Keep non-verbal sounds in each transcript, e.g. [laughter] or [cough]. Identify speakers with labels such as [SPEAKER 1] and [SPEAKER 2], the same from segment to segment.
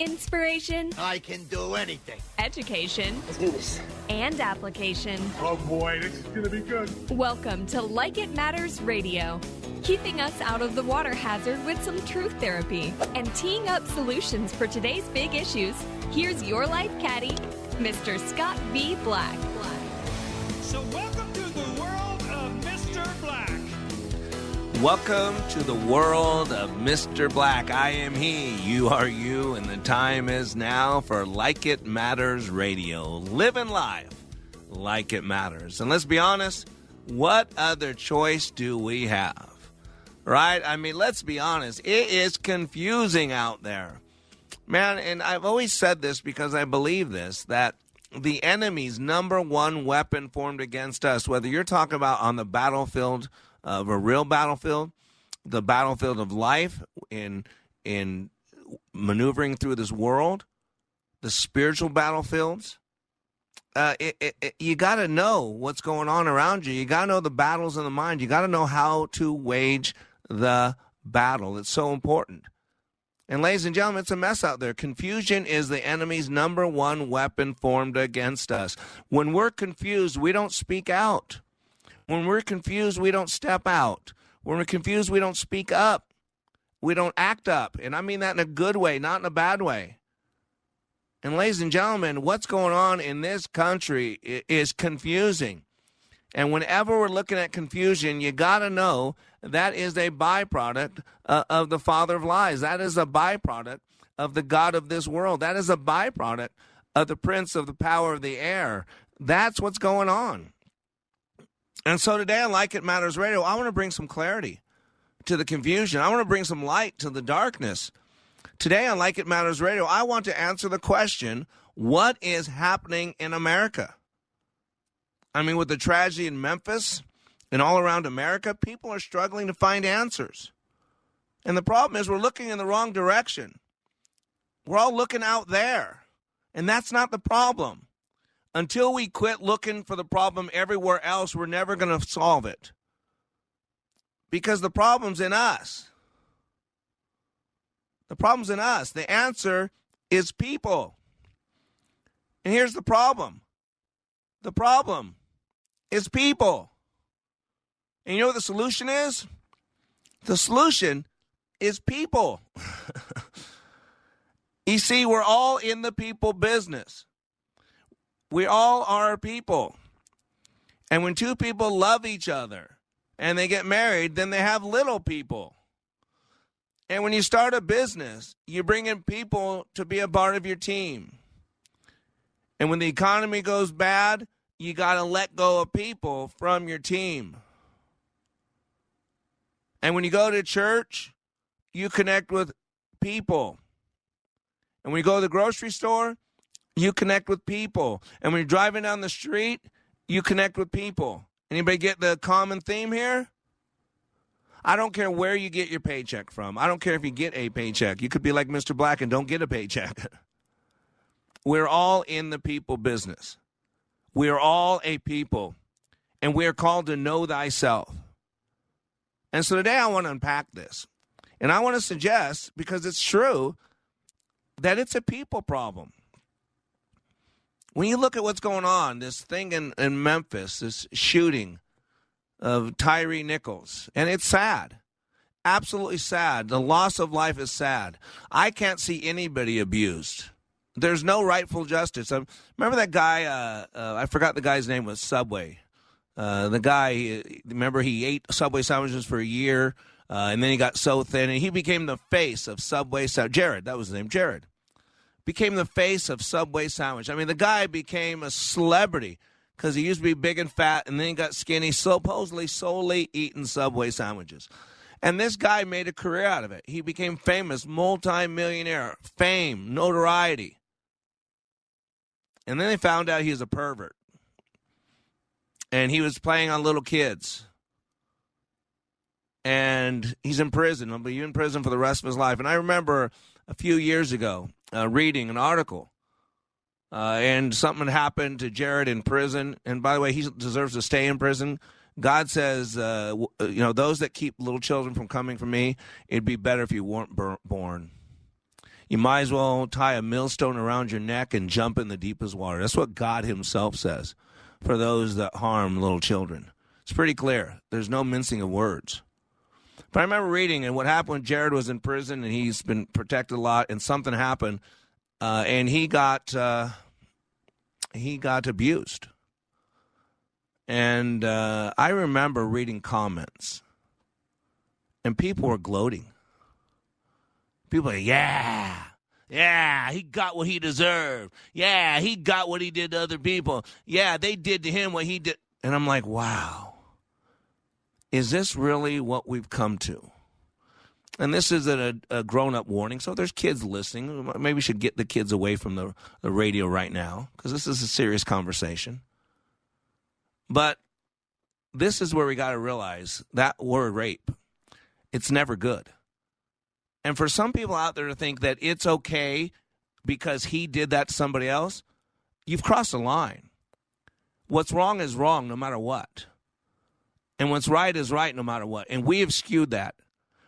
[SPEAKER 1] Inspiration.
[SPEAKER 2] I can do anything.
[SPEAKER 1] Education.
[SPEAKER 2] Let's do this.
[SPEAKER 1] And application.
[SPEAKER 3] Oh boy, this is gonna be good.
[SPEAKER 1] Welcome to Like It Matters Radio, keeping us out of the water hazard with some truth therapy and teeing up solutions for today's big issues. Here's your life caddy, Mr. Scott V. Black.
[SPEAKER 3] So welcome
[SPEAKER 4] Welcome to the world of Mr. Black. I am he, you are you, and the time is now for Like It Matters Radio. Living life like it matters. And let's be honest, what other choice do we have? Right? I mean, let's be honest, it is confusing out there. Man, and I've always said this because I believe this that the enemy's number one weapon formed against us, whether you're talking about on the battlefield of a real battlefield, the battlefield of life in in maneuvering through this world, the spiritual battlefields. Uh, it, it, it, you got to know what's going on around you. You got to know the battles in the mind. You got to know how to wage the battle. It's so important. And ladies and gentlemen, it's a mess out there. Confusion is the enemy's number one weapon formed against us. When we're confused, we don't speak out. When we're confused, we don't step out. When we're confused, we don't speak up. We don't act up. And I mean that in a good way, not in a bad way. And ladies and gentlemen, what's going on in this country is confusing. And whenever we're looking at confusion, you got to know that is a byproduct uh, of the father of lies. That is a byproduct of the God of this world. That is a byproduct of the prince of the power of the air. That's what's going on. And so today on Like It Matters Radio, I want to bring some clarity to the confusion. I want to bring some light to the darkness. Today on Like It Matters Radio, I want to answer the question what is happening in America? I mean, with the tragedy in Memphis and all around America, people are struggling to find answers. And the problem is, we're looking in the wrong direction. We're all looking out there. And that's not the problem. Until we quit looking for the problem everywhere else, we're never going to solve it. Because the problem's in us. The problem's in us. The answer is people. And here's the problem the problem is people. And you know what the solution is? The solution is people. [laughs] you see, we're all in the people business. We all are people. And when two people love each other and they get married, then they have little people. And when you start a business, you bring in people to be a part of your team. And when the economy goes bad, you got to let go of people from your team. And when you go to church, you connect with people. And when you go to the grocery store, you connect with people. And when you're driving down the street, you connect with people. Anybody get the common theme here? I don't care where you get your paycheck from. I don't care if you get a paycheck. You could be like Mr. Black and don't get a paycheck. [laughs] We're all in the people business. We are all a people, and we are called to know thyself. And so today I want to unpack this. And I want to suggest, because it's true, that it's a people problem. When you look at what's going on, this thing in, in Memphis, this shooting of Tyre Nichols, and it's sad. Absolutely sad. The loss of life is sad. I can't see anybody abused. There's no rightful justice. Um, remember that guy? Uh, uh, I forgot the guy's name was Subway. Uh, the guy, remember, he ate Subway sandwiches for a year, uh, and then he got so thin, and he became the face of Subway. Jared, that was his name, Jared, became the face of Subway sandwich. I mean, the guy became a celebrity because he used to be big and fat, and then he got skinny, supposedly solely eating Subway sandwiches. And this guy made a career out of it. He became famous, multi-millionaire, fame, notoriety. And then they found out he was a pervert. And he was playing on little kids. And he's in prison. He'll be in prison for the rest of his life. And I remember a few years ago uh, reading an article. Uh, and something happened to Jared in prison. And by the way, he deserves to stay in prison God says, uh, uh, you know, those that keep little children from coming from me, it'd be better if you weren't born. You might as well tie a millstone around your neck and jump in the deepest water. That's what God Himself says for those that harm little children. It's pretty clear. There's no mincing of words. But I remember reading, and what happened when Jared was in prison, and he's been protected a lot, and something happened, uh, and he got uh, he got abused and uh, I remember reading comments, and people were gloating. People yeah, yeah, he got what he deserved. Yeah, he got what he did to other people. Yeah, they did to him what he did. And I'm like, wow, is this really what we've come to? And this is a, a grown up warning. So there's kids listening. Maybe we should get the kids away from the, the radio right now because this is a serious conversation. But this is where we got to realize that word rape, it's never good. And for some people out there to think that it's okay because he did that to somebody else, you've crossed a line. What's wrong is wrong no matter what. And what's right is right no matter what. And we have skewed that.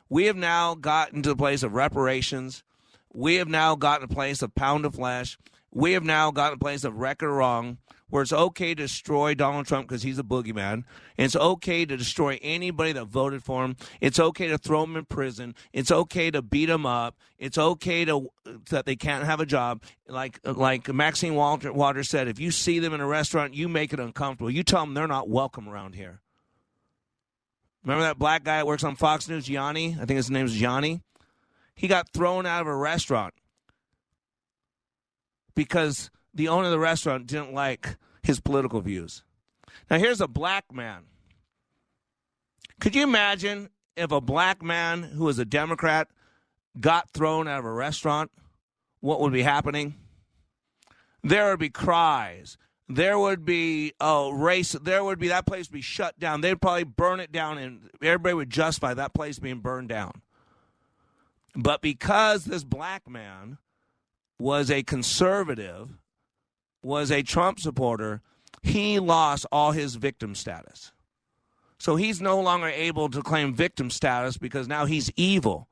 [SPEAKER 4] We have now gotten to the place of reparations. We have now gotten to a place of pound of flesh. We have now gotten to a place of record wrong where it's okay to destroy Donald Trump because he's a boogeyman. It's okay to destroy anybody that voted for him. It's okay to throw him in prison. It's okay to beat him up. It's okay to that they can't have a job. Like like Maxine Walter, Waters said, if you see them in a restaurant, you make it uncomfortable. You tell them they're not welcome around here. Remember that black guy that works on Fox News, Yanni? I think his name is Yanni. He got thrown out of a restaurant because the owner of the restaurant didn't like his political views. Now, here's a black man. Could you imagine if a black man who was a Democrat got thrown out of a restaurant? What would be happening? There would be cries. There would be a race. There would be that place would be shut down. They'd probably burn it down, and everybody would justify that place being burned down. But because this black man was a conservative was a Trump supporter, he lost all his victim status. So he's no longer able to claim victim status because now he's evil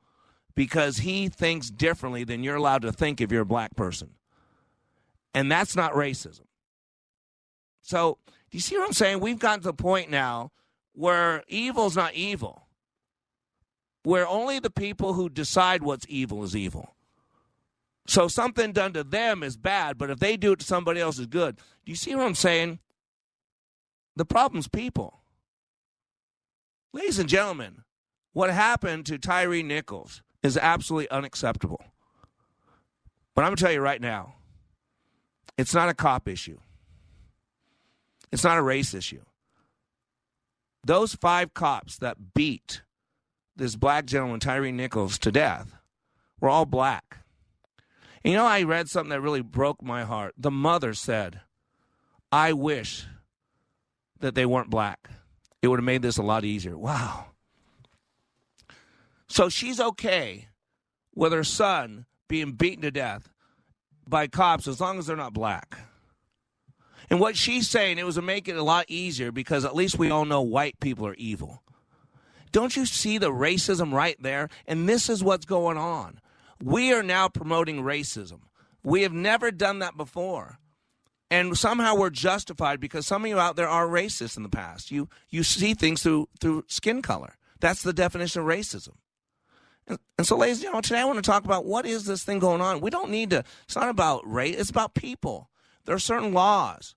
[SPEAKER 4] because he thinks differently than you're allowed to think if you're a black person. And that's not racism. So, do you see what I'm saying? We've gotten to the point now where evil's not evil, where only the people who decide what's evil is evil. So something done to them is bad, but if they do it to somebody else is good. Do you see what I'm saying? The problem's people. Ladies and gentlemen, what happened to Tyre Nichols is absolutely unacceptable. But I'm going to tell you right now, it's not a cop issue. It's not a race issue. Those five cops that beat this black gentleman, Tyre Nichols, to death were all black. You know, I read something that really broke my heart. The mother said, I wish that they weren't black. It would have made this a lot easier. Wow. So she's okay with her son being beaten to death by cops as long as they're not black. And what she's saying, it was to make it a lot easier because at least we all know white people are evil. Don't you see the racism right there? And this is what's going on. We are now promoting racism. We have never done that before. And somehow we're justified because some of you out there are racist in the past. You you see things through through skin color. That's the definition of racism. And, and so, ladies and gentlemen, today I want to talk about what is this thing going on. We don't need to. It's not about race. It's about people. There are certain laws,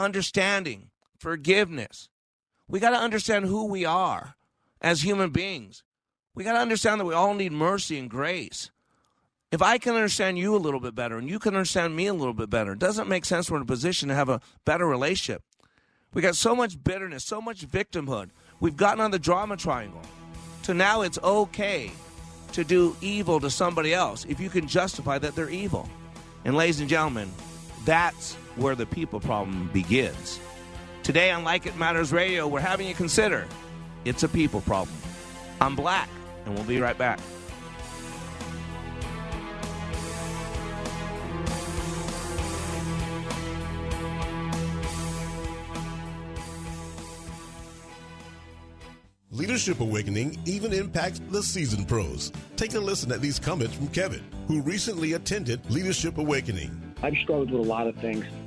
[SPEAKER 4] understanding, forgiveness. We got to understand who we are as human beings. We got to understand that we all need mercy and grace. If I can understand you a little bit better and you can understand me a little bit better, it doesn't make sense we're in a position to have a better relationship. We got so much bitterness, so much victimhood. We've gotten on the drama triangle So now it's okay to do evil to somebody else if you can justify that they're evil. And, ladies and gentlemen, that's where the people problem begins. Today on Like It Matters Radio, we're having you consider it's a people problem. I'm Black, and we'll be right back.
[SPEAKER 2] Leadership Awakening even impacts the seasoned pros. Take a listen at these comments from Kevin, who recently attended Leadership Awakening.
[SPEAKER 5] I've struggled with a lot of things.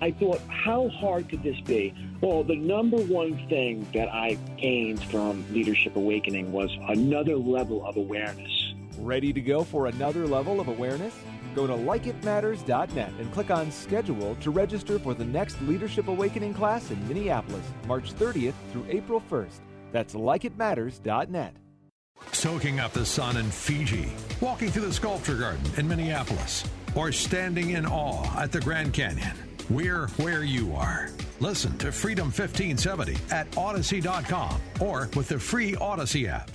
[SPEAKER 5] I thought, how hard could this be? Well, the number one thing that I gained from Leadership Awakening was another level of awareness.
[SPEAKER 6] Ready to go for another level of awareness? Go to likeitmatters.net and click on schedule to register for the next Leadership Awakening class in Minneapolis, March 30th through April 1st. That's likeitmatters.net.
[SPEAKER 7] Soaking up the sun in Fiji, walking through the sculpture garden in Minneapolis, or standing in awe at the Grand Canyon. We're where you are. Listen to Freedom 1570 at Odyssey.com or with the free Odyssey app.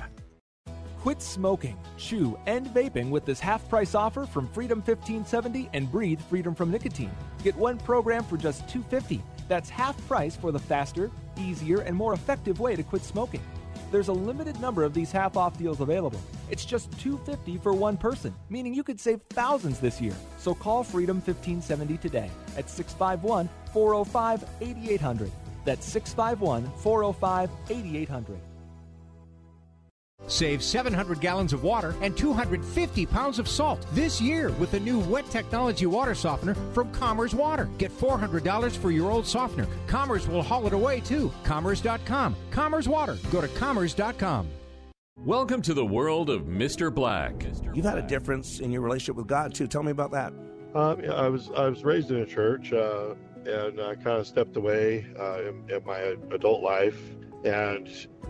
[SPEAKER 6] Quit smoking, chew, and vaping with this half price offer from Freedom 1570 and breathe freedom from nicotine. Get one program for just 250. That's half price for the faster, easier, and more effective way to quit smoking. There's a limited number of these half off deals available. It's just 250 for one person, meaning you could save thousands this year. So call Freedom 1570 today at 651 405 8800. That's 651 405 8800.
[SPEAKER 8] Save 700 gallons of water and 250 pounds of salt this year with the new wet technology water softener from Commerce Water. Get $400 for your old softener. Commerce will haul it away too. Commerce.com. Commerce Water. Go to commerce.com.
[SPEAKER 9] Welcome to the world of Mr. Black.
[SPEAKER 4] You've had a difference in your relationship with God too. Tell me about that.
[SPEAKER 10] Um, yeah, I was I was raised in a church, uh, and I kind of stepped away uh, in, in my adult life, and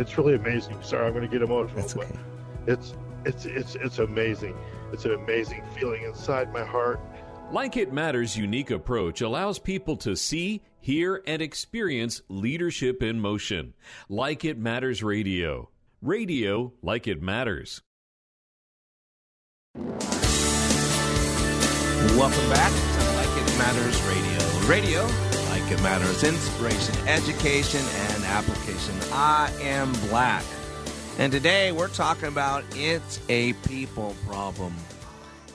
[SPEAKER 10] it's really amazing. Sorry, I'm going to get emotional,
[SPEAKER 4] That's okay.
[SPEAKER 10] it's it's it's it's amazing. It's an amazing feeling inside my heart.
[SPEAKER 9] Like It Matters' unique approach allows people to see, hear, and experience leadership in motion. Like It Matters Radio. Radio like it matters.
[SPEAKER 4] Welcome back to Like It Matters Radio. Radio, like it matters, inspiration, education, and application. I am black. And today we're talking about it's a people problem.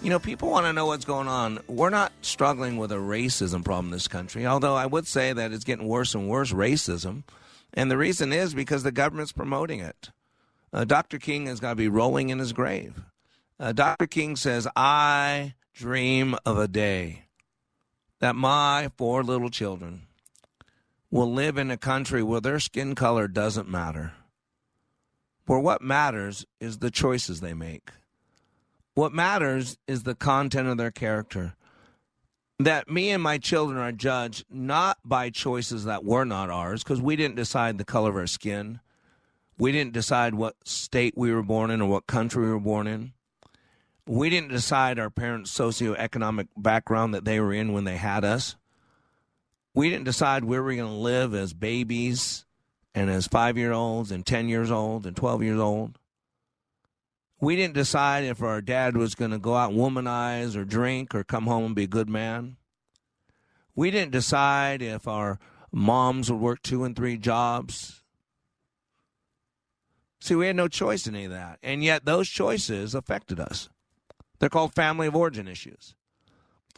[SPEAKER 4] You know, people want to know what's going on. We're not struggling with a racism problem in this country, although I would say that it's getting worse and worse racism. And the reason is because the government's promoting it. Uh, Dr. King is going to be rolling in his grave. Uh, Dr. King says, I dream of a day that my four little children will live in a country where their skin color doesn't matter. For what matters is the choices they make. What matters is the content of their character. That me and my children are judged not by choices that were not ours, because we didn't decide the color of our skin. We didn't decide what state we were born in or what country we were born in. We didn't decide our parents' socioeconomic background that they were in when they had us. We didn't decide where we were going to live as babies and as five year olds and 10 years old and 12 years old. We didn't decide if our dad was going to go out and womanize or drink or come home and be a good man. We didn't decide if our moms would work two and three jobs. See, we had no choice in any of that. And yet those choices affected us. They're called family of origin issues.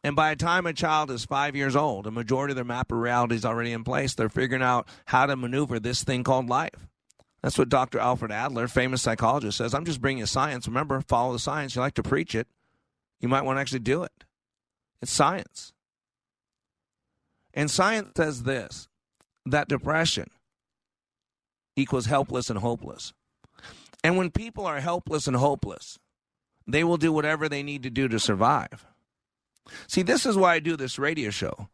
[SPEAKER 4] And by the time a child is five years old, a majority of their map of reality is already in place. They're figuring out how to maneuver this thing called life. That's what Dr. Alfred Adler, famous psychologist, says. I'm just bringing you science. Remember, follow the science. You like to preach it. You might want to actually do it. It's science. And science says this that depression equals helpless and hopeless. And when people are helpless and hopeless, they will do whatever they need to do to survive. See, this is why I do this radio show.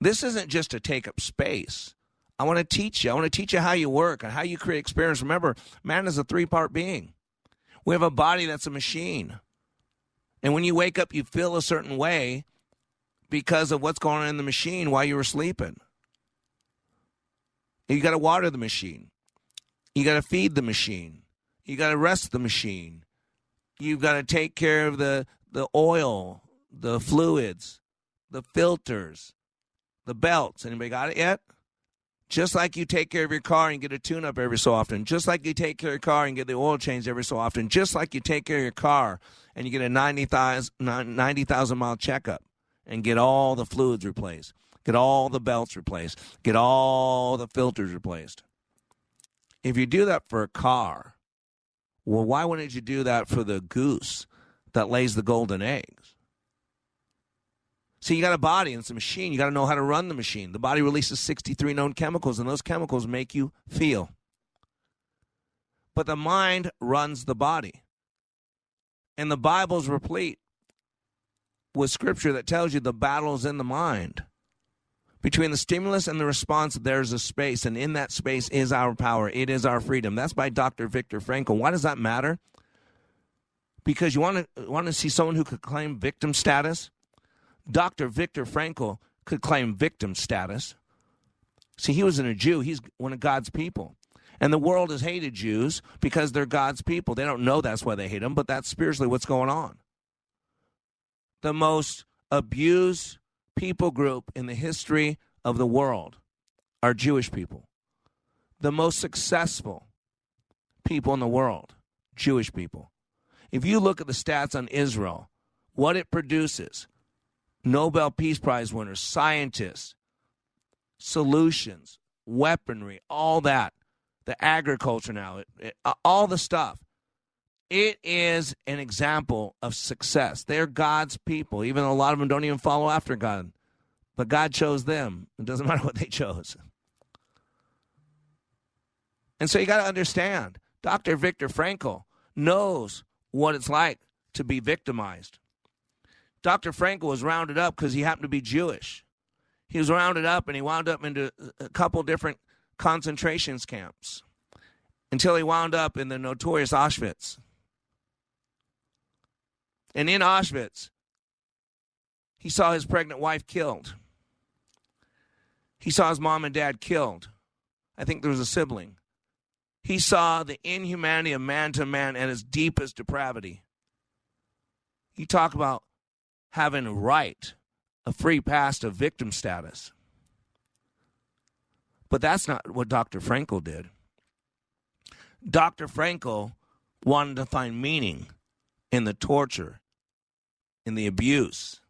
[SPEAKER 4] This isn't just to take up space. I want to teach you. I want to teach you how you work and how you create experience. Remember, man is a three part being. We have a body that's a machine. And when you wake up, you feel a certain way because of what's going on in the machine while you were sleeping. You got to water the machine. You got to feed the machine. You got to rest the machine. You've got to take care of the, the oil, the fluids, the filters, the belts. Anybody got it yet? Just like you take care of your car and get a tune up every so often. Just like you take care of your car and get the oil changed every so often. Just like you take care of your car and you get a 90,000 90, mile checkup and get all the fluids replaced, get all the belts replaced, get all the filters replaced. If you do that for a car, well, why wouldn't you do that for the goose that lays the golden eggs? So you got a body and it's a machine. You got to know how to run the machine. The body releases 63 known chemicals, and those chemicals make you feel. But the mind runs the body. And the Bible's replete with scripture that tells you the battle's in the mind. Between the stimulus and the response, there's a space, and in that space is our power. It is our freedom. That's by Dr. Viktor Frankl. Why does that matter? Because you want to want to see someone who could claim victim status. Dr. Viktor Frankl could claim victim status. See, he wasn't a Jew. He's one of God's people. And the world has hated Jews because they're God's people. They don't know that's why they hate them, but that's spiritually what's going on. The most abused people group in the history of the world are Jewish people. The most successful people in the world, Jewish people. If you look at the stats on Israel, what it produces, Nobel Peace Prize winners, scientists, solutions, weaponry, all that, the agriculture now, it, it, uh, all the stuff. It is an example of success. They're God's people, even a lot of them don't even follow after God. But God chose them. It doesn't [laughs] matter what they chose. And so you got to understand Dr. Viktor Frankl knows what it's like to be victimized. Dr. Frankl was rounded up because he happened to be Jewish. He was rounded up and he wound up into a couple different concentration camps until he wound up in the notorious Auschwitz. And in Auschwitz, he saw his pregnant wife killed. He saw his mom and dad killed. I think there was a sibling. He saw the inhumanity of man to man and its deepest depravity. You talk about having a right, a free pass to victim status. But that's not what Dr. Frankl did. Dr. Frankl wanted to find meaning in the torture in the abuse,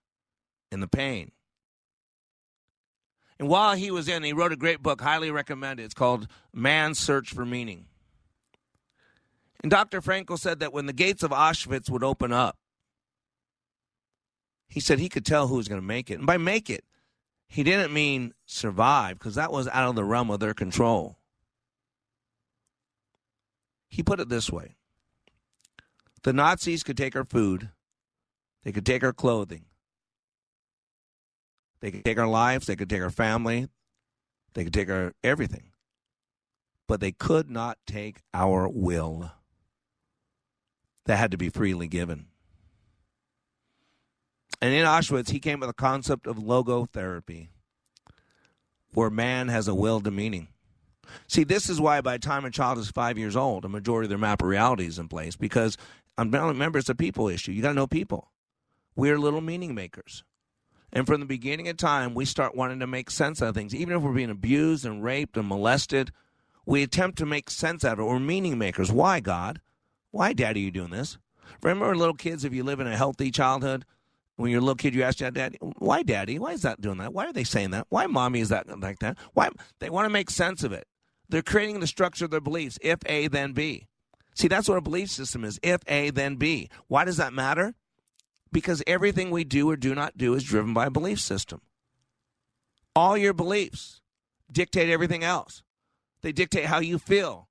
[SPEAKER 4] in the pain. And while he was in, he wrote a great book, highly recommended. It's called Man's Search for Meaning. And Dr. Frankl said that when the gates of Auschwitz would open up, he said he could tell who was going to make it. And by make it, he didn't mean survive, because that was out of the realm of their control. He put it this way the Nazis could take our food, they could take our clothing. They could take our lives. They could take our family. They could take our everything. But they could not take our will. That had to be freely given. And in Auschwitz, he came with the concept of logotherapy, where man has a will to meaning. See, this is why by the time a child is five years old, a majority of their map of reality is in place because remember it's a people issue. You got to know people. We're little meaning makers. And from the beginning of time, we start wanting to make sense out of things. Even if we're being abused and raped and molested, we attempt to make sense out of it. We're meaning makers. Why, God? Why, Daddy, are you doing this? Remember, little kids, if you live in a healthy childhood, when you're a little kid, you ask your dad, "Why, daddy? Why is that doing that? Why are they saying that? Why, mommy, is that like that? Why?" They want to make sense of it. They're creating the structure of their beliefs. If A, then B. See, that's what a belief system is. If A, then B. Why does that matter? Because everything we do or do not do is driven by a belief system. All your beliefs dictate everything else. They dictate how you feel.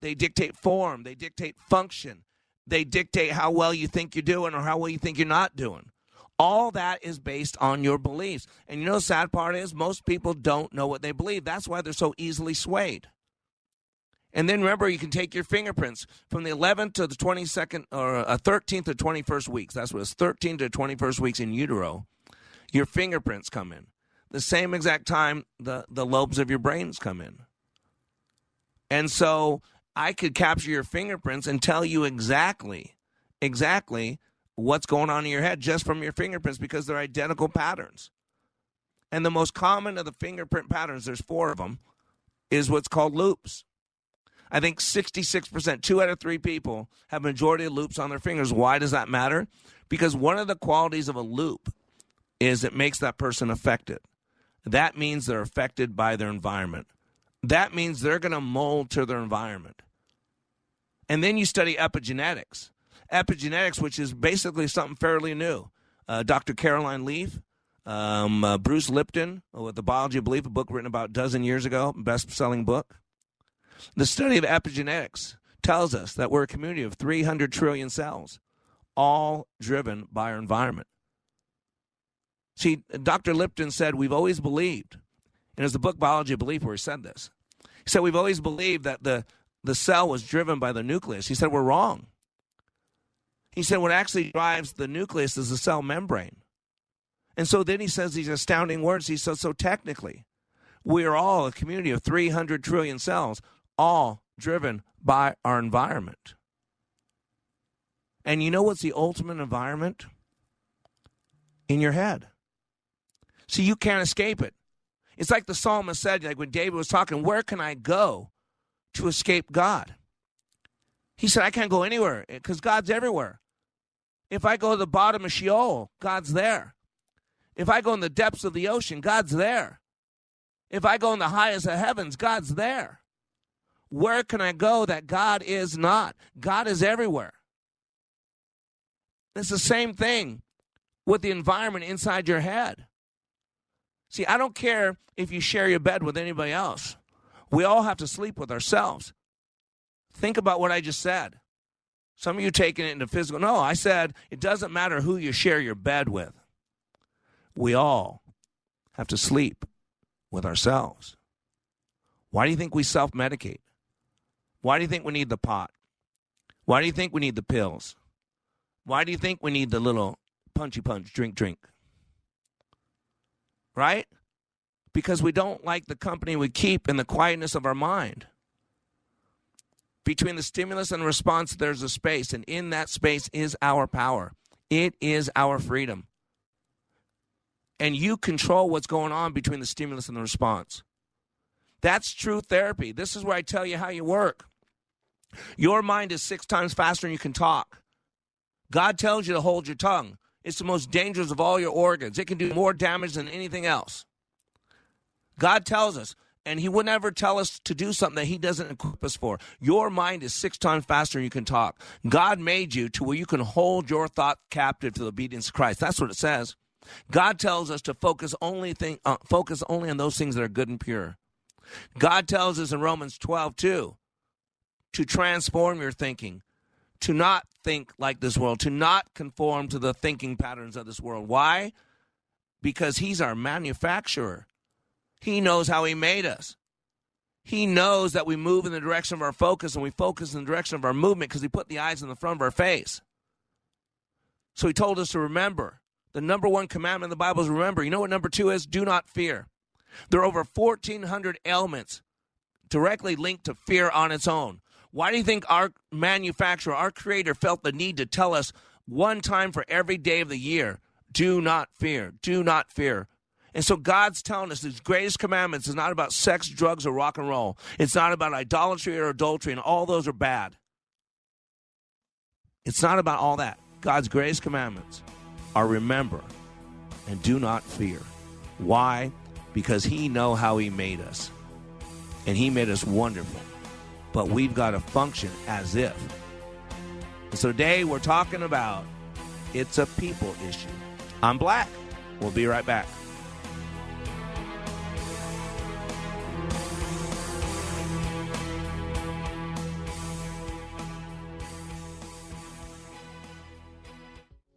[SPEAKER 4] They dictate form. They dictate function. They dictate how well you think you're doing or how well you think you're not doing. All that is based on your beliefs. And you know the sad part is most people don't know what they believe. That's why they're so easily swayed. And then remember, you can take your fingerprints from the 11th to the 22nd or uh, 13th to 21st weeks. That's what it's 13 to 21st weeks in utero. Your fingerprints come in. The same exact time the, the lobes of your brains come in. And so I could capture your fingerprints and tell you exactly, exactly what's going on in your head just from your fingerprints because they're identical patterns. And the most common of the fingerprint patterns, there's four of them, is what's called loops. I think 66%, two out of three people have majority of loops on their fingers. Why does that matter? Because one of the qualities of a loop is it makes that person affected. That means they're affected by their environment. That means they're going to mold to their environment. And then you study epigenetics. Epigenetics, which is basically something fairly new. Uh, Dr. Caroline Leaf, um, uh, Bruce Lipton, with The Biology of Belief, a book written about a dozen years ago, best selling book. The study of epigenetics tells us that we're a community of 300 trillion cells, all driven by our environment. See, Dr. Lipton said we've always believed, and it's the book Biology of Belief where he said this. He said we've always believed that the, the cell was driven by the nucleus. He said we're wrong. He said what actually drives the nucleus is the cell membrane. And so then he says these astounding words. He says, so technically, we are all a community of 300 trillion cells, all driven by our environment. And you know what's the ultimate environment? In your head. See, you can't escape it. It's like the psalmist said, like when David was talking, where can I go to escape God? He said, I can't go anywhere because God's everywhere. If I go to the bottom of Sheol, God's there. If I go in the depths of the ocean, God's there. If I go in the highest of heavens, God's there. Where can I go that God is not? God is everywhere. It's the same thing with the environment inside your head. See, I don't care if you share your bed with anybody else. We all have to sleep with ourselves. Think about what I just said. Some of you taking it into physical. No, I said it doesn't matter who you share your bed with. We all have to sleep with ourselves. Why do you think we self medicate? Why do you think we need the pot? Why do you think we need the pills? Why do you think we need the little punchy punch, drink, drink? Right? Because we don't like the company we keep in the quietness of our mind. Between the stimulus and response, there's a space, and in that space is our power. It is our freedom. And you control what's going on between the stimulus and the response. That's true therapy. This is where I tell you how you work. Your mind is six times faster than you can talk. God tells you to hold your tongue. It's the most dangerous of all your organs. It can do more damage than anything else. God tells us, and He would never tell us to do something that He doesn't equip us for. Your mind is six times faster than you can talk. God made you to where you can hold your thought captive to the obedience of Christ. That's what it says. God tells us to focus only thing, uh, focus only on those things that are good and pure. God tells us in Romans 12, too, to transform your thinking, to not think like this world, to not conform to the thinking patterns of this world. Why? Because He's our manufacturer. He knows how He made us. He knows that we move in the direction of our focus and we focus in the direction of our movement because He put the eyes in the front of our face. So He told us to remember. The number one commandment in the Bible is remember. You know what number two is? Do not fear. There are over 1,400 ailments directly linked to fear on its own. Why do you think our manufacturer, our creator, felt the need to tell us one time for every day of the year, do not fear, do not fear? And so God's telling us his greatest commandments is not about sex, drugs, or rock and roll. It's not about idolatry or adultery, and all those are bad. It's not about all that. God's greatest commandments are remember and do not fear. Why? Because He know how He made us. And He made us wonderful. But we've got to function as if. So today we're talking about it's a people issue. I'm black. We'll be right back.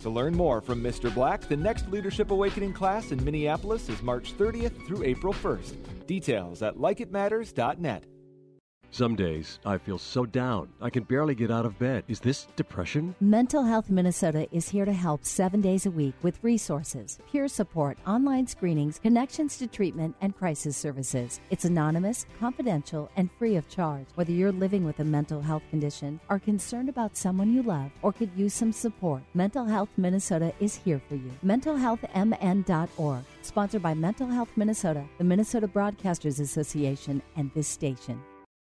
[SPEAKER 6] To learn more from Mr. Black, the next Leadership Awakening class in Minneapolis is March 30th through April 1st. Details at likeitmatters.net.
[SPEAKER 11] Some days I feel so down, I can barely get out of bed. Is this depression?
[SPEAKER 12] Mental Health Minnesota is here to help seven days a week with resources, peer support, online screenings, connections to treatment, and crisis services. It's anonymous, confidential, and free of charge. Whether you're living with a mental health condition, are concerned about someone you love, or could use some support, Mental Health Minnesota is here for you. MentalHealthMN.org. Sponsored by Mental Health Minnesota, the Minnesota Broadcasters Association, and this station.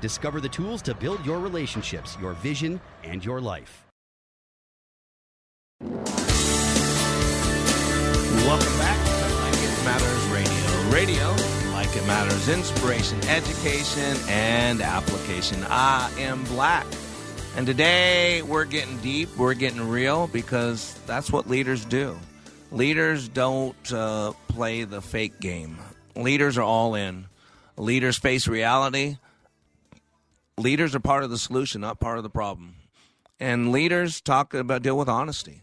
[SPEAKER 13] Discover the tools to build your relationships, your vision, and your life.
[SPEAKER 4] Welcome back to Like It Matters Radio. Radio, like it matters, inspiration, education, and application. I am black. And today we're getting deep, we're getting real because that's what leaders do. Leaders don't uh, play the fake game, leaders are all in. Leaders face reality leaders are part of the solution, not part of the problem. And leaders talk about deal with honesty.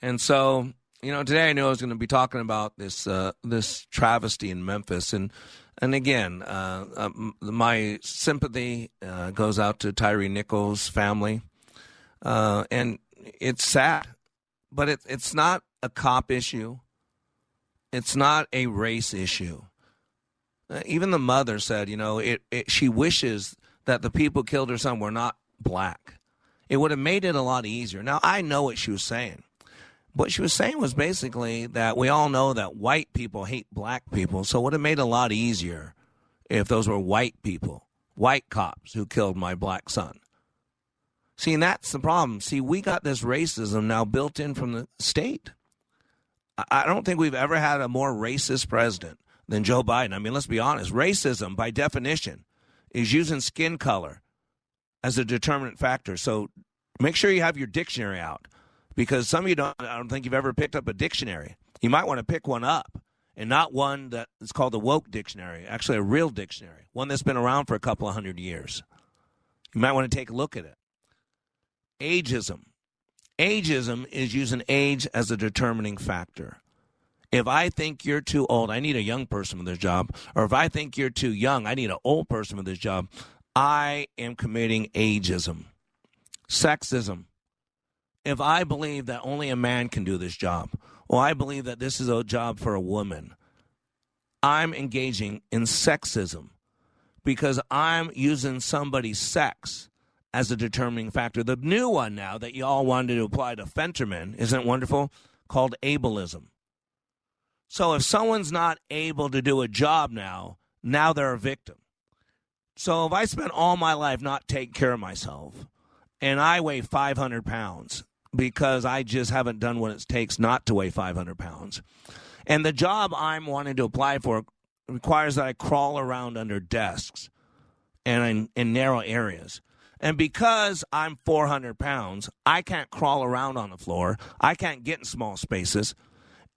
[SPEAKER 4] And so, you know, today I knew I was going to be talking about this uh, this travesty in Memphis, and and again, uh, uh, my sympathy uh, goes out to Tyre Nichols' family, uh, and it's sad, but it, it's not a cop issue. It's not a race issue. Uh, even the mother said, you know, it, it she wishes that the people killed her son were not black. It would have made it a lot easier. Now, I know what she was saying. What she was saying was basically that we all know that white people hate black people, so it would have made it a lot easier if those were white people, white cops who killed my black son. See, and that's the problem. See, we got this racism now built in from the state. I don't think we've ever had a more racist president than Joe Biden. I mean, let's be honest. Racism, by definition, is using skin color as a determinant factor. So Make sure you have your dictionary out because some of you don't. I don't think you've ever picked up a dictionary. You might want to pick one up and not one that is called the woke dictionary, actually a real dictionary, one that's been around for a couple of hundred years. You might want to take a look at it. Ageism. Ageism is using age as a determining factor. If I think you're too old, I need a young person for this job. Or if I think you're too young, I need an old person for this job. I am committing ageism. Sexism. If I believe that only a man can do this job, or I believe that this is a job for a woman, I'm engaging in sexism because I'm using somebody's sex as a determining factor. The new one now that you all wanted to apply to Fetterman, isn't wonderful? Called ableism. So if someone's not able to do a job now, now they're a victim. So if I spent all my life not taking care of myself and I weigh 500 pounds because I just haven't done what it takes not to weigh 500 pounds, and the job I'm wanting to apply for requires that I crawl around under desks and in, in narrow areas. And because I'm 400 pounds, I can't crawl around on the floor. I can't get in small spaces.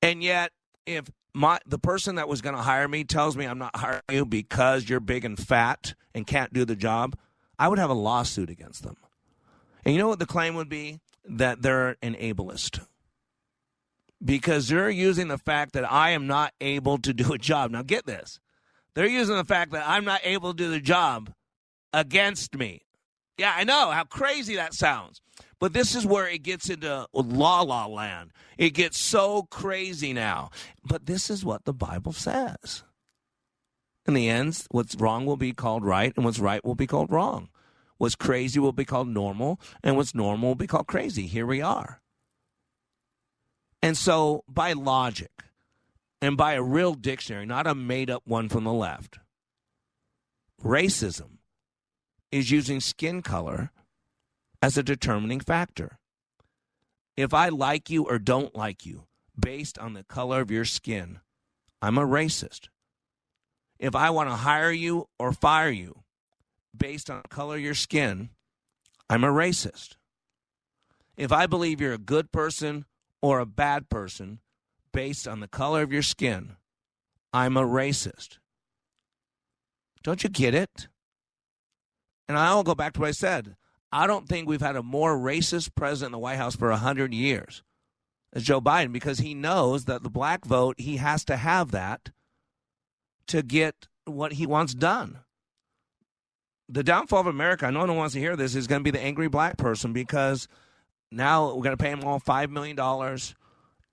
[SPEAKER 4] And yet, if my the person that was going to hire me tells me I'm not hiring you because you're big and fat and can't do the job, I would have a lawsuit against them. And you know what the claim would be? That they're an ableist. Because they're using the fact that I am not able to do a job. Now, get this. They're using the fact that I'm not able to do the job against me. Yeah, I know how crazy that sounds. But this is where it gets into la la land. It gets so crazy now. But this is what the Bible says. In the end, what's wrong will be called right, and what's right will be called wrong. What's crazy will be called normal, and what's normal will be called crazy. Here we are. And so, by logic, and by a real dictionary, not a made up one from the left, racism is using skin color as a determining factor. If I like you or don't like you based on the color of your skin, I'm a racist. If I want to hire you or fire you based on color of your skin, I'm a racist. If I believe you're a good person or a bad person based on the color of your skin, I'm a racist. Don't you get it? And I'll go back to what I said. I don't think we've had a more racist president in the White House for 100 years as Joe Biden because he knows that the black vote, he has to have that to get what he wants done. The downfall of America, I know no one wants to hear this, is going to be the angry black person because now we're going to pay them all $5 million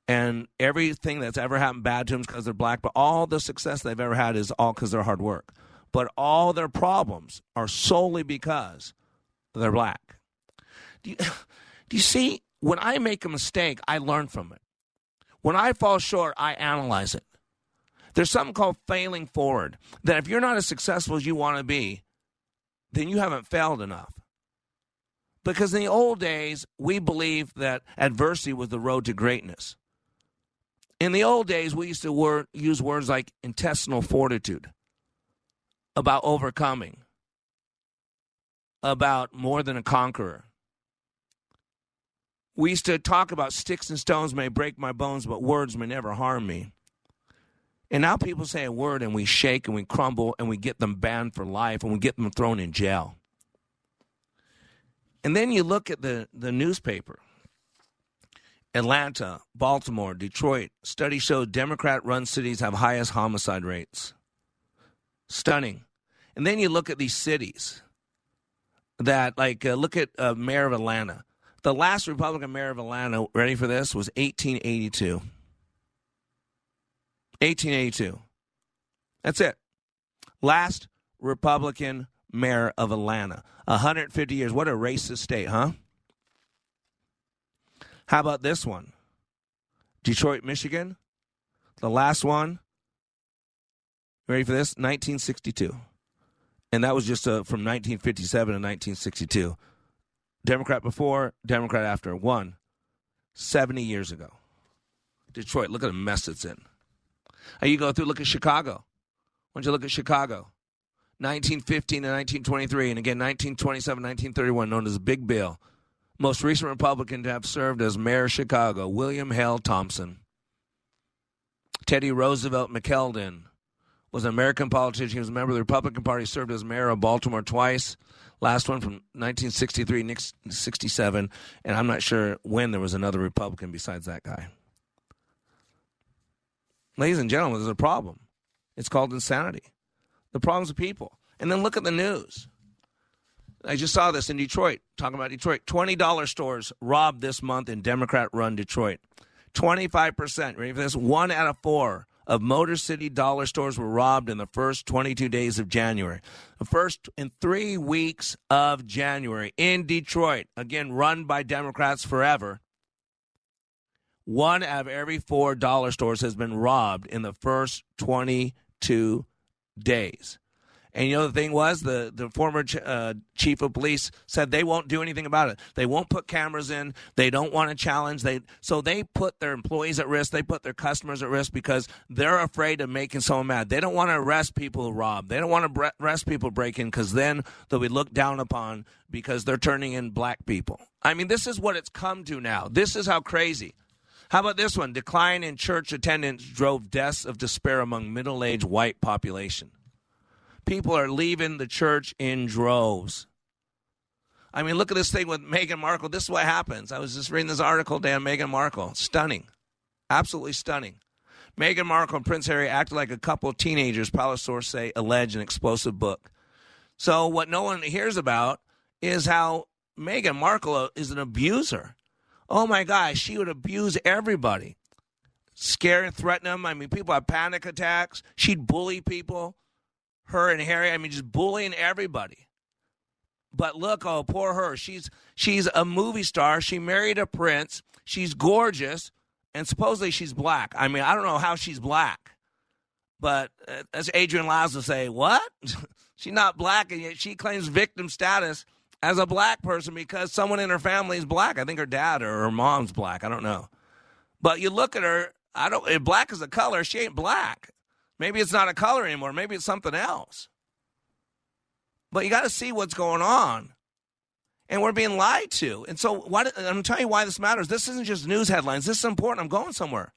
[SPEAKER 4] and everything that's ever happened bad to them is because they're black, but all the success they've ever had is all because they're hard work. But all their problems are solely because they're black. Do you, [sighs] do you see? When I make a mistake, I learn from it. When I fall short, I analyze it. There's something called failing forward. That if you're not as successful as you want to be, then you haven't failed enough. Because in the old days, we believed that adversity was the road to greatness. In the old days, we used to use words like intestinal fortitude about overcoming, about more than a conqueror. We used to talk about sticks and stones may break my bones, but words may never harm me. And now people say a word and we shake and we crumble and we get them banned for life and we get them thrown in jail. And then you look at the, the newspaper Atlanta, Baltimore, Detroit. Study shows Democrat run cities have highest homicide rates. Stunning. And then you look at these cities that, like, uh, look at uh, mayor of Atlanta. The last Republican mayor of Atlanta, ready for this, was 1882. 1882. That's it. Last Republican mayor of Atlanta. 150 years. What a racist state, huh? How about this one? Detroit, Michigan. The last one. Ready for this? 1962. And that was just uh, from 1957 to 1962. Democrat before, Democrat after. One, 70 years ago. Detroit, look at the mess it's in. And you go through, look at Chicago. Why don't you look at Chicago? 1915 to 1923, and again 1927, 1931, known as Big Bill. Most recent Republican to have served as mayor of Chicago, William Hale Thompson. Teddy Roosevelt McKeldin was an American politician. He was a member of the Republican Party, served as mayor of Baltimore twice. Last one from 1963, 67, and I'm not sure when there was another Republican besides that guy. Ladies and gentlemen, there's a problem. It's called insanity. The problem's of people. And then look at the news. I just saw this in Detroit, talking about Detroit. $20 stores robbed this month in Democrat run Detroit. 25%, ready for this? One out of four of Motor City dollar stores were robbed in the first 22 days of January. The first in three weeks of January in Detroit, again, run by Democrats forever. One out of every four dollar stores has been robbed in the first 22 days. And you know the thing was the the former ch- uh, chief of police said they won't do anything about it. They won't put cameras in. They don't want to challenge. They so they put their employees at risk. They put their customers at risk because they're afraid of making someone mad. They don't want to arrest people who rob. They don't want to arrest people breaking because then they'll be looked down upon because they're turning in black people. I mean, this is what it's come to now. This is how crazy. How about this one? Decline in church attendance drove deaths of despair among middle-aged white population people are leaving the church in droves. I mean, look at this thing with Meghan Markle. This is what happens. I was just reading this article, Dan Meghan Markle. Stunning. Absolutely stunning. Meghan Markle and Prince Harry acted like a couple of teenagers, palace source say, allege an explosive book. So, what no one hears about is how Meghan Markle is an abuser. Oh my gosh, she would abuse everybody, scare and threaten them. I mean, people have panic attacks. She'd bully people her and Harry. I mean, just bullying everybody. But look, oh, poor her. She's she's a movie star. She married a prince. She's gorgeous, and supposedly she's black. I mean, I don't know how she's black, but uh, as Adrian Lyles will say, what? [laughs] she's not black, and yet she claims victim status as a black person because someone in her family is black. I think her dad or her mom's black. I don't know. But you look at her. I don't. If black is a color, she ain't black. Maybe it's not a color anymore. Maybe it's something else. But you got to see what's going on. And we're being lied to. And so I'm telling you why this matters. This isn't just news headlines. This is important. I'm going somewhere.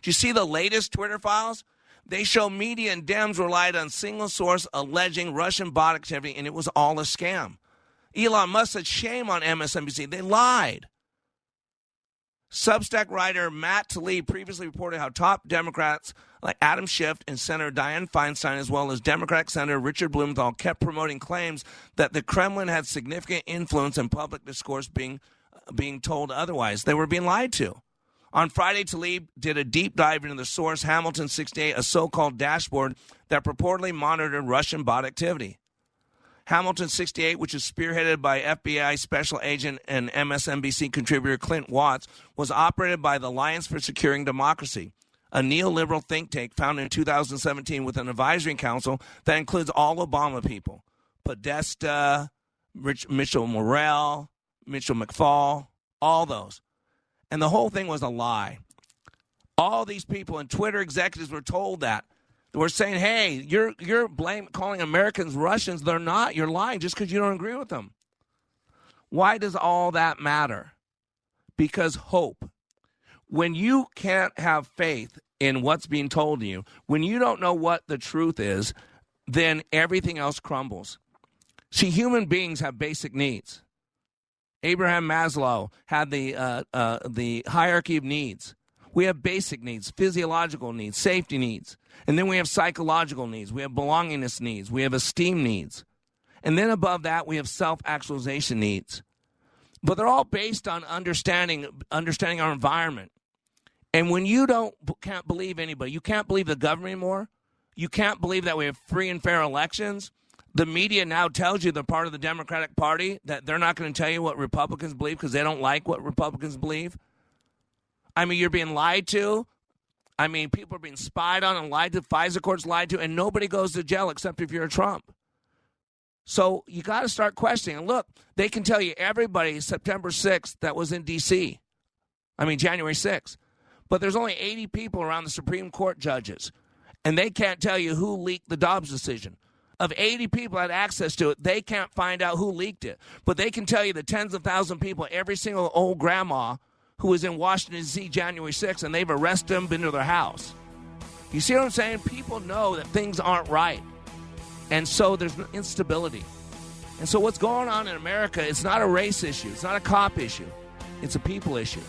[SPEAKER 4] Do you see the latest Twitter files? They show media and Dems relied on single source alleging Russian bot activity, and it was all a scam. Elon Musk said, shame on MSNBC. They lied. Substack writer Matt Taibbi previously reported how top Democrats like Adam Schiff and Senator Dianne Feinstein, as well as Democratic Senator Richard Blumenthal, kept promoting claims that the Kremlin had significant influence in public discourse being, being told otherwise. They were being lied to. On Friday, Taibbi did a deep dive into the source, Hamilton 68, a so called dashboard that purportedly monitored Russian bot activity. Hamilton 68, which is spearheaded by FBI special agent and MSNBC contributor Clint Watts, was operated by the Alliance for Securing Democracy, a neoliberal think tank founded in 2017 with an advisory council that includes all Obama people Podesta, Rich, Mitchell Morell, Mitchell McFaul, all those. And the whole thing was a lie. All these people and Twitter executives were told that. Were saying, hey, you're, you're blame, calling Americans Russians. They're not. You're lying just because you don't agree with them. Why does all that matter? Because hope when you can't have faith in what's being told to you, when you don't know what the truth is, then everything else crumbles. See, human beings have basic needs. Abraham Maslow had the uh, uh, the hierarchy of needs. We have basic needs, physiological needs, safety needs, and then we have psychological needs. We have belongingness needs. We have esteem needs, and then above that we have self actualization needs. But they're all based on understanding understanding our environment, and when you don't can't believe anybody, you can't believe the government anymore. You can't believe that we have free and fair elections. The media now tells you they're part of the Democratic Party that they're not going to tell you what Republicans believe because they don't like what Republicans believe. I mean, you're being lied to. I mean, people are being spied on and lied to. FISA courts lied to, and nobody goes to jail except if you're a Trump. So you got to start questioning. And look, they can tell you everybody September 6th that was in D.C. I mean, January 6th. But there's only 80 people around the Supreme Court judges, and they can't tell you who leaked the Dobbs decision. of 80 people had access to it, they can't find out who leaked it. But they can tell you the tens of thousands of people, every single old grandma who was in Washington, D.C. January 6th, and they've arrested them, been to their house. You see what I'm saying? People know that things aren't right. And so there's instability. And so what's going on in America, it's not a race issue, it's not a cop issue, it's a people issue.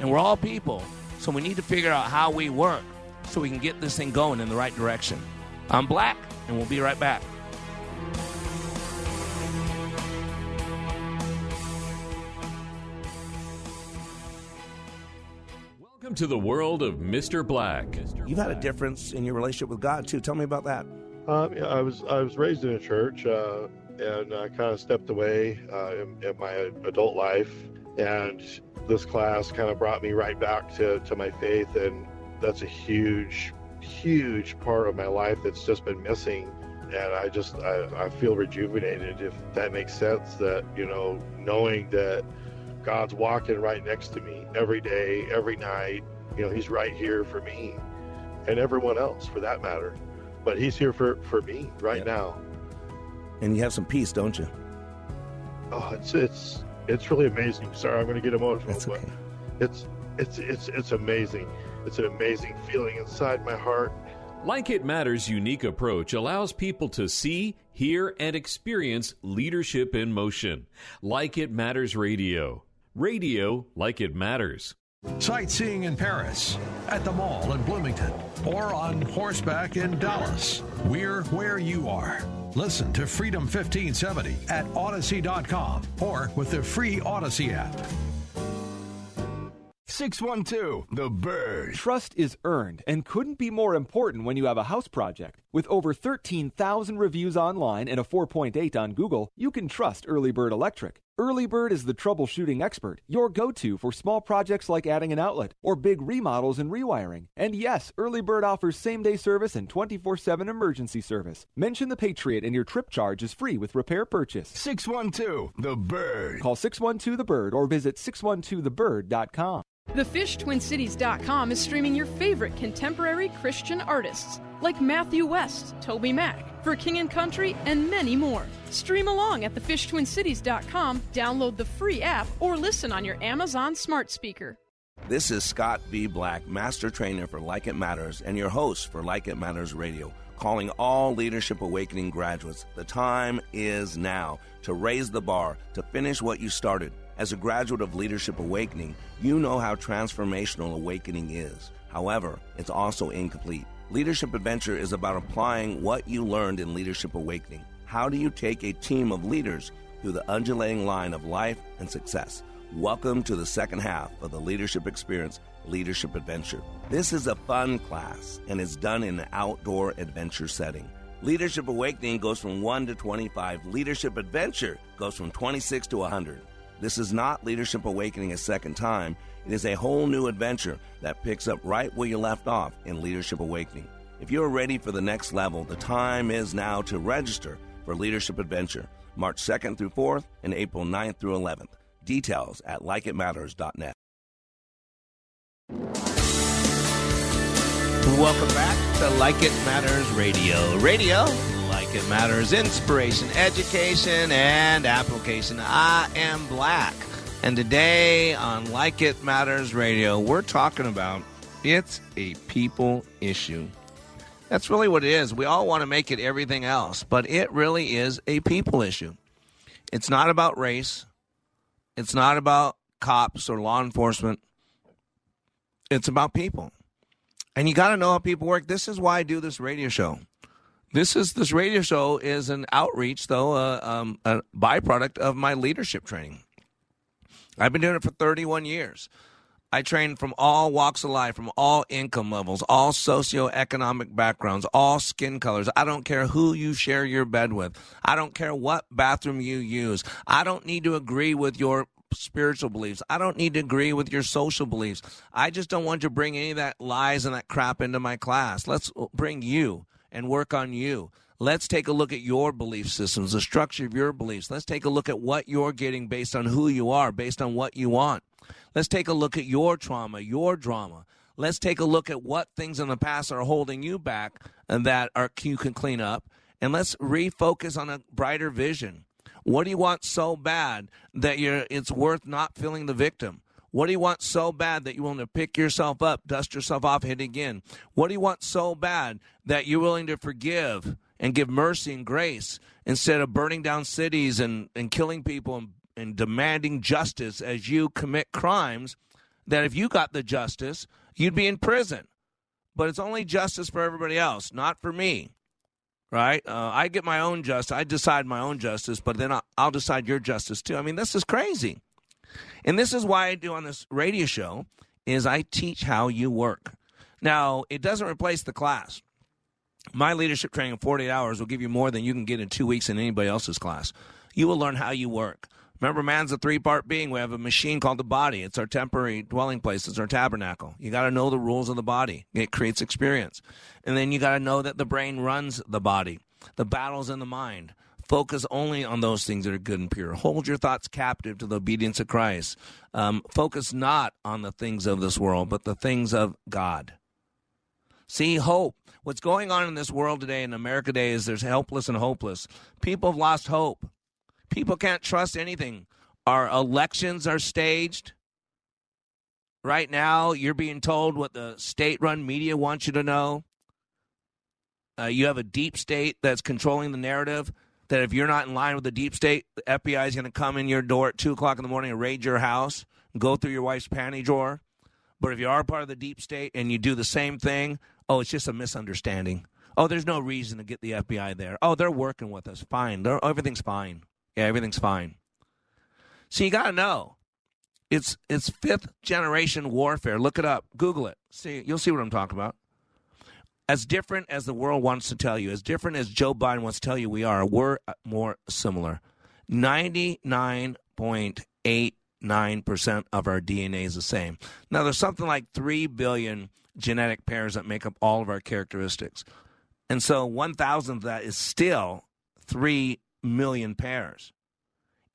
[SPEAKER 4] And we're all people, so we need to figure out how we work so we can get this thing going in the right direction. I'm Black, and we'll be right back.
[SPEAKER 9] Welcome to the world of Mr. Black.
[SPEAKER 4] You've had a difference in your relationship with God too. Tell me about that.
[SPEAKER 10] Um, yeah, I was I was raised in a church, uh, and I kind of stepped away uh, in, in, my adult life, and this class kind of brought me right back to, to my faith, and that's a huge, huge part of my life that's just been missing. And I just I, I feel rejuvenated, if that makes sense. That you know, knowing that God's walking right next to me every day, every night. You know, He's right here for me and everyone else for that matter. But He's here for, for me right yep. now.
[SPEAKER 4] And you have some peace, don't you?
[SPEAKER 10] Oh, it's it's it's really amazing. Sorry, I'm going to get emotional,
[SPEAKER 4] That's okay.
[SPEAKER 10] but it's it's it's it's amazing. It's an amazing feeling inside my heart.
[SPEAKER 9] Like It Matters' unique approach allows people to see, hear, and experience leadership in motion. Like It Matters Radio. Radio like it matters.
[SPEAKER 7] Sightseeing in Paris, at the mall in Bloomington, or on horseback in Dallas. We're where you are. Listen to Freedom 1570 at Audacy.com or with the free Audacy app.
[SPEAKER 14] 612, The Bird.
[SPEAKER 6] Trust is earned and couldn't be more important when you have a house project. With over 13,000 reviews online and a 4.8 on Google, you can trust Early Bird Electric. Early Bird is the troubleshooting expert, your go to for small projects like adding an outlet or big remodels and rewiring. And yes, Early Bird offers same day service and 24 7 emergency service. Mention the Patriot and your trip charge is free with repair purchase.
[SPEAKER 14] 612 The Bird.
[SPEAKER 6] Call 612 The Bird or visit 612thebird.com.
[SPEAKER 15] TheFishTwinCities.com is streaming your favorite contemporary Christian artists like Matthew West, Toby Mac, For King and Country, and many more. Stream along at thefishtwincities.com, download the free app, or listen on your Amazon smart speaker.
[SPEAKER 4] This is Scott V. Black, Master Trainer for Like It Matters, and your host for Like It Matters Radio, calling all Leadership Awakening graduates. The time is now to raise the bar, to finish what you started. As a graduate of Leadership Awakening, you know how transformational awakening is. However, it's also incomplete. Leadership Adventure is about applying what you learned in Leadership Awakening. How do you take a team of leaders through the undulating line of life and success? Welcome to the second half of the Leadership Experience Leadership Adventure. This is a fun class and is done in an outdoor adventure setting. Leadership Awakening goes from 1 to 25. Leadership Adventure goes from 26 to 100. This is not Leadership Awakening a second time. It is a whole new adventure that picks up right where you left off in Leadership Awakening. If you're ready for the next level, the time is now to register for Leadership Adventure, March 2nd through 4th and April 9th through 11th. Details at likeitmatters.net. Welcome back to Like It Matters Radio. Radio like it matters inspiration, education, and application. I am Black. And today on Like It Matters Radio, we're talking about it's a people issue. That's really what it is. We all want to make it everything else, but it really is a people issue. It's not about race, it's not about cops or law enforcement, it's about people. And you got to know how people work. This is why I do this radio show. This is this radio show is an outreach, though, uh, um, a byproduct of my leadership training. I've been doing it for 31 years. I train from all walks of life, from all income levels, all socioeconomic backgrounds, all skin colors. I don't care who you share your bed with. I don't care what bathroom you use. I don't need to agree with your spiritual beliefs. I don't need to agree with your social beliefs. I just don't want to bring any of that lies and that crap into my class. Let's bring you and work on you. Let's take a look at your belief systems, the structure of your beliefs. Let's take a look at what you're getting based on who you are, based on what you want. Let's take a look at your trauma, your drama. Let's take a look at what things in the past are holding you back and that are, you can clean up. and let's refocus on a brighter vision. What do you want so bad that you're it's worth not feeling the victim? What do you want so bad that you're willing to pick yourself up, dust yourself off, hit again? What do you want so bad that you're willing to forgive and give mercy and grace instead of burning down cities and, and killing people and, and demanding justice as you commit crimes that if you got the justice, you'd be in prison. But it's only justice for everybody else, not for me. Right? Uh, I get my own justice. I decide my own justice, but then I'll, I'll decide your justice too. I mean, this is crazy. And this is why I do on this radio show is I teach how you work. Now, it doesn't replace the class. My leadership training in 48 hours will give you more than you can get in two weeks in anybody else's class. You will learn how you work. Remember, man's a three part being. We have a machine called the body. It's our temporary dwelling place, it's our tabernacle. You got to know the rules of the body, it creates experience. And then you got to know that the brain runs the body, the battle's in the mind. Focus only on those things that are good and pure. Hold your thoughts captive to the obedience of Christ. Um, focus not on the things of this world, but the things of God. See, hope. What's going on in this world today, in America today, is there's helpless and hopeless. People have lost hope. People can't trust anything. Our elections are staged. Right now, you're being told what the state run media wants you to know. Uh, you have a deep state that's controlling the narrative that if you're not in line with the deep state, the FBI is going to come in your door at 2 o'clock in the morning and raid your house, go through your wife's panty drawer. But if you are part of the deep state and you do the same thing, oh, it's just a misunderstanding. Oh, there's no reason to get the FBI there. Oh, they're working with us. Fine. They're, everything's fine. Yeah, everything's fine. So you got to know. It's it's fifth generation warfare. Look it up. Google it. See, you'll see what I'm talking about as different as the world wants to tell you, as different as Joe Biden wants to tell you we are, we're uh, more similar. 99.89% of our DNA is the same. Now, there's something like 3 billion genetic pairs that make up all of our characteristics. And so 1,000 of that is still 3 million pairs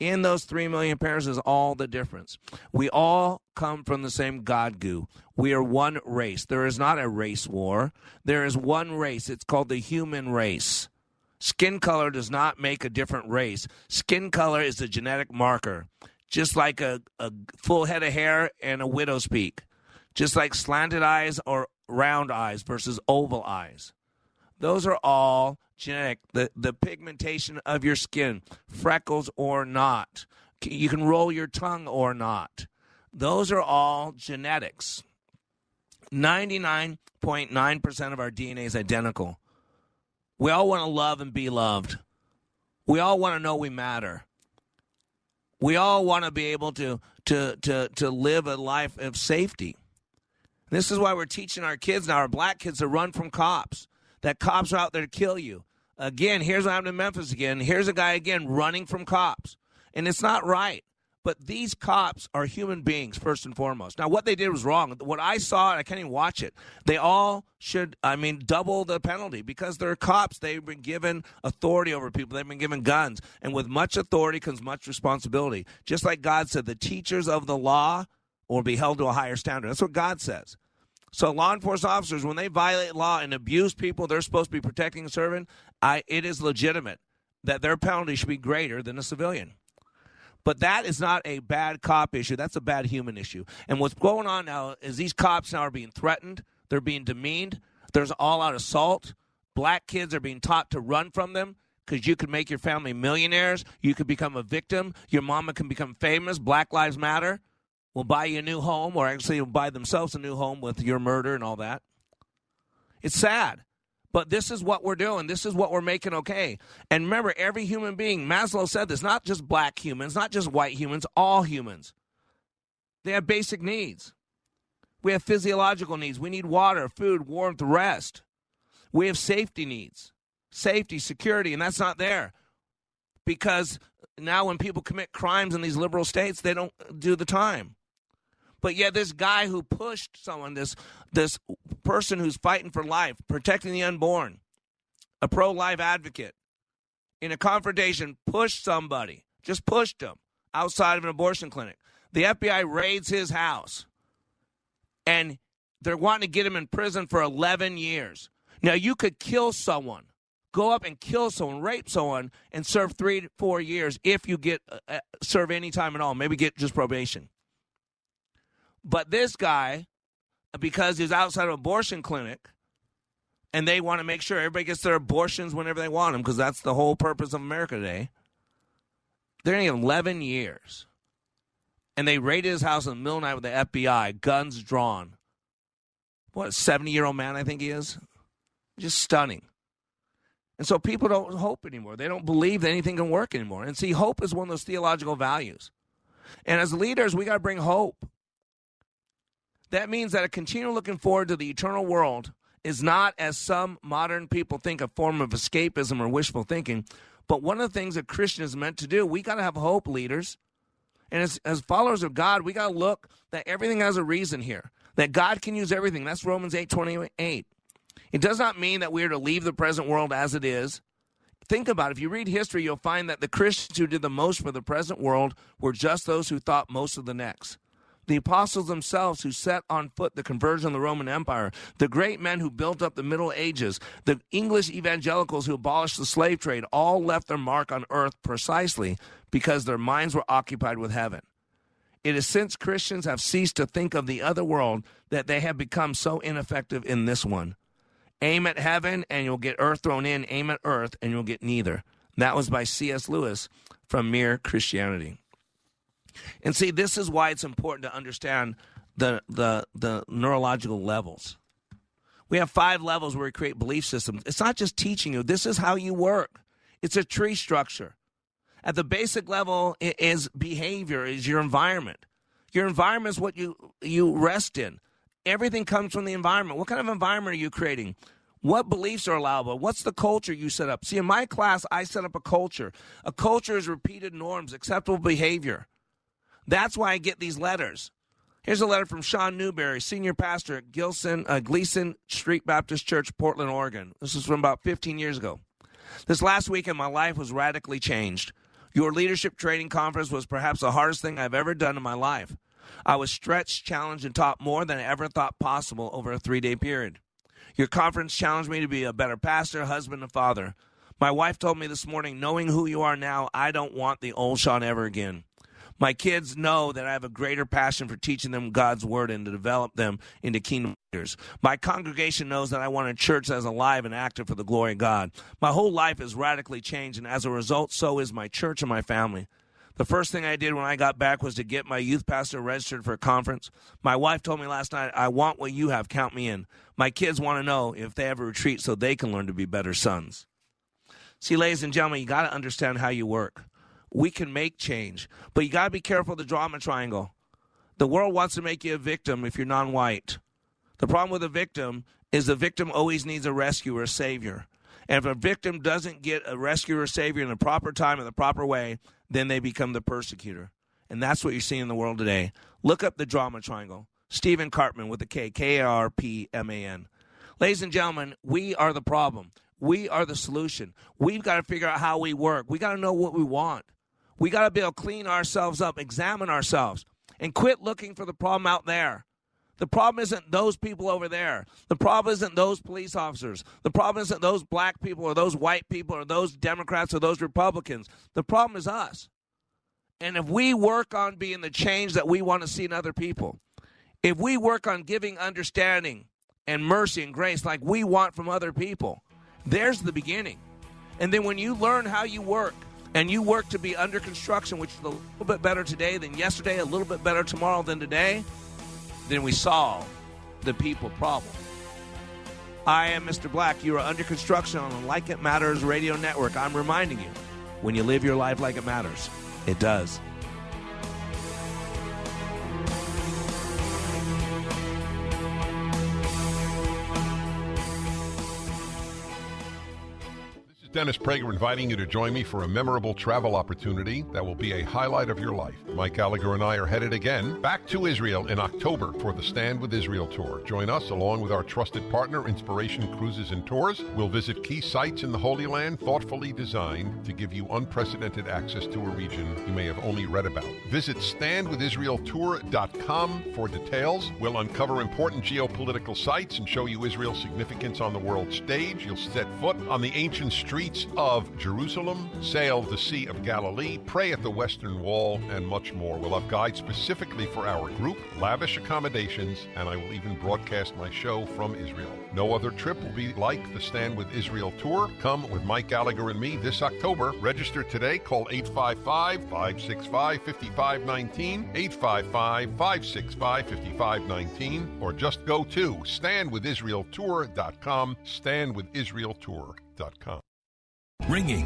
[SPEAKER 4] in those 3 million pairs is all the difference. We all come from the same God goo. We are one race. There is not a race war. There is one race. It's called the human race. Skin color does not make a different race. Skin color is a genetic marker, just like a, a full head of hair and a widow's peak, just like slanted eyes or round eyes versus oval eyes. Those are all genetic, the, the pigmentation of your skin, freckles or not. You can roll your tongue or not. Those are all genetics. 99.9% of our DNA is identical. We all want to love and be loved. We all want to know we matter. We all want to be able to, to, to, to live a life of safety. This is why we're teaching our kids now, our black kids, to run from cops. That cops are out there to kill you. Again, here's what happened in Memphis again. Here's a guy again running from cops. And it's not right. But these cops are human beings, first and foremost. Now, what they did was wrong. What I saw, I can't even watch it. They all should, I mean, double the penalty because they're cops. They've been given authority over people, they've been given guns. And with much authority comes much responsibility. Just like God said, the teachers of the law will be held to a higher standard. That's what God says. So law enforcement officers, when they violate law and abuse people they're supposed to be protecting and serving, I, it is legitimate that their penalty should be greater than a civilian. But that is not a bad cop issue. That's a bad human issue. And what's going on now is these cops now are being threatened. They're being demeaned. There's all out assault. Black kids are being taught to run from them because you can make your family millionaires. You could become a victim. Your mama can become famous. Black Lives Matter will buy you a new home, or actually will buy themselves a new home with your murder and all that. It's sad. But this is what we're doing. This is what we're making okay. And remember, every human being, Maslow said this, not just black humans, not just white humans, all humans. They have basic needs. We have physiological needs. We need water, food, warmth, rest. We have safety needs, safety, security, and that's not there. Because now when people commit crimes in these liberal states, they don't do the time. But yet, this guy who pushed someone, this this person who's fighting for life, protecting the unborn, a pro-life advocate, in a confrontation, pushed somebody, just pushed him outside of an abortion clinic. The FBI raids his house, and they're wanting to get him in prison for 11 years. Now, you could kill someone go up and kill someone, rape someone, and serve three to four years if you get uh, uh, serve any time at all. Maybe get just probation. But this guy, because he's outside of abortion clinic, and they want to make sure everybody gets their abortions whenever they want them, because that's the whole purpose of America today. They're in 11 years. And they raided his house in the middle of the night with the FBI, guns drawn. What, a 70 year old man, I think he is? Just stunning. And so people don't hope anymore. They don't believe that anything can work anymore. And see, hope is one of those theological values. And as leaders, we got to bring hope. That means that a continual looking forward to the eternal world is not, as some modern people think, a form of escapism or wishful thinking. But one of the things that Christian is meant to do, we got to have hope, leaders. And as, as followers of God, we got to look that everything has a reason here, that God can use everything. That's Romans 8 28. It does not mean that we are to leave the present world as it is. Think about it. If you read history, you'll find that the Christians who did the most for the present world were just those who thought most of the next. The apostles themselves who set on foot the conversion of the Roman Empire, the great men who built up the Middle Ages, the English evangelicals who abolished the slave trade, all left their mark on earth precisely because their minds were occupied with heaven. It is since Christians have ceased to think of the other world that they have become so ineffective in this one. Aim at heaven and you'll get earth thrown in. Aim at earth and you'll get neither. That was by C.S. Lewis from Mere Christianity. And see, this is why it's important to understand the, the, the neurological levels. We have five levels where we create belief systems. It's not just teaching you, this is how you work. It's a tree structure. At the basic level is behavior, is your environment. Your environment is what you you rest in. Everything comes from the environment. What kind of environment are you creating? What beliefs are allowable? What's the culture you set up? See, in my class, I set up a culture. A culture is repeated norms, acceptable behavior. That's why I get these letters. Here's a letter from Sean Newberry, senior pastor at Gilson, uh, Gleason Street Baptist Church, Portland, Oregon. This is from about 15 years ago. This last weekend, my life was radically changed. Your leadership training conference was perhaps the hardest thing I've ever done in my life. I was stretched, challenged, and taught more than I ever thought possible over a three day period. Your conference challenged me to be a better pastor, husband, and father. My wife told me this morning, knowing who you are now, I don't want the old Sean ever again. My kids know that I have a greater passion for teaching them God's word and to develop them into kingdom leaders. My congregation knows that I want a church that is alive and active for the glory of God. My whole life is radically changed, and as a result, so is my church and my family. The first thing I did when I got back was to get my youth pastor registered for a conference. My wife told me last night, I want what you have, count me in. My kids want to know if they have a retreat so they can learn to be better sons. See, ladies and gentlemen, you got to understand how you work we can make change. But you got to be careful of the drama triangle. The world wants to make you a victim if you're non white. The problem with a victim is the victim always needs a rescuer, a savior. And if a victim doesn't get a rescuer or savior in the proper time, in the proper way, then they become the persecutor. And that's what you're seeing in the world today. Look up the drama triangle. Stephen Karpman with a K, K A R P M A N. Ladies and gentlemen, we are the problem. We are the solution. We've got to figure out how we work. We got to know what we want. We got to be able to clean ourselves up, examine ourselves, and quit looking for the problem out there. The problem isn't those people over there. The problem isn't those police officers. The problem isn't those black people or those white people or those Democrats or those Republicans. The problem is us. And if we work on being the change that we want to see in other people, if we work on giving understanding and mercy and grace like we want from other people, there's the beginning. And then when you learn how you work, and you work to be under construction, which is a little bit better today than yesterday, a little bit better tomorrow than today, then we solve the people problem. I am Mr. Black. You are under construction on the Like It Matters radio network. I'm reminding you when you live your life like it matters, it does.
[SPEAKER 16] Dennis Prager inviting you to join me for a memorable travel opportunity that will be a highlight of your life. Mike Gallagher and I are headed again back to Israel in October for the Stand with Israel tour. Join us along with our trusted partner, Inspiration Cruises and Tours. We'll visit key sites in the Holy Land thoughtfully designed to give you unprecedented access to a region you may have only read about. Visit standwithisraeltour.com for details. We'll uncover important geopolitical sites and show you Israel's significance on the world stage. You'll set foot on the ancient streets of Jerusalem, sail the Sea of Galilee, pray at the Western Wall, and much more. We'll have guides specifically for our group, lavish accommodations, and I will even broadcast my show from Israel. No other trip will be like the Stand with Israel tour. Come with Mike Gallagher and me this October. Register today. Call 855 565 5519, 855 565 5519, or just go to standwithisraeltour.com, standwithisraeltour.com.
[SPEAKER 7] Ringing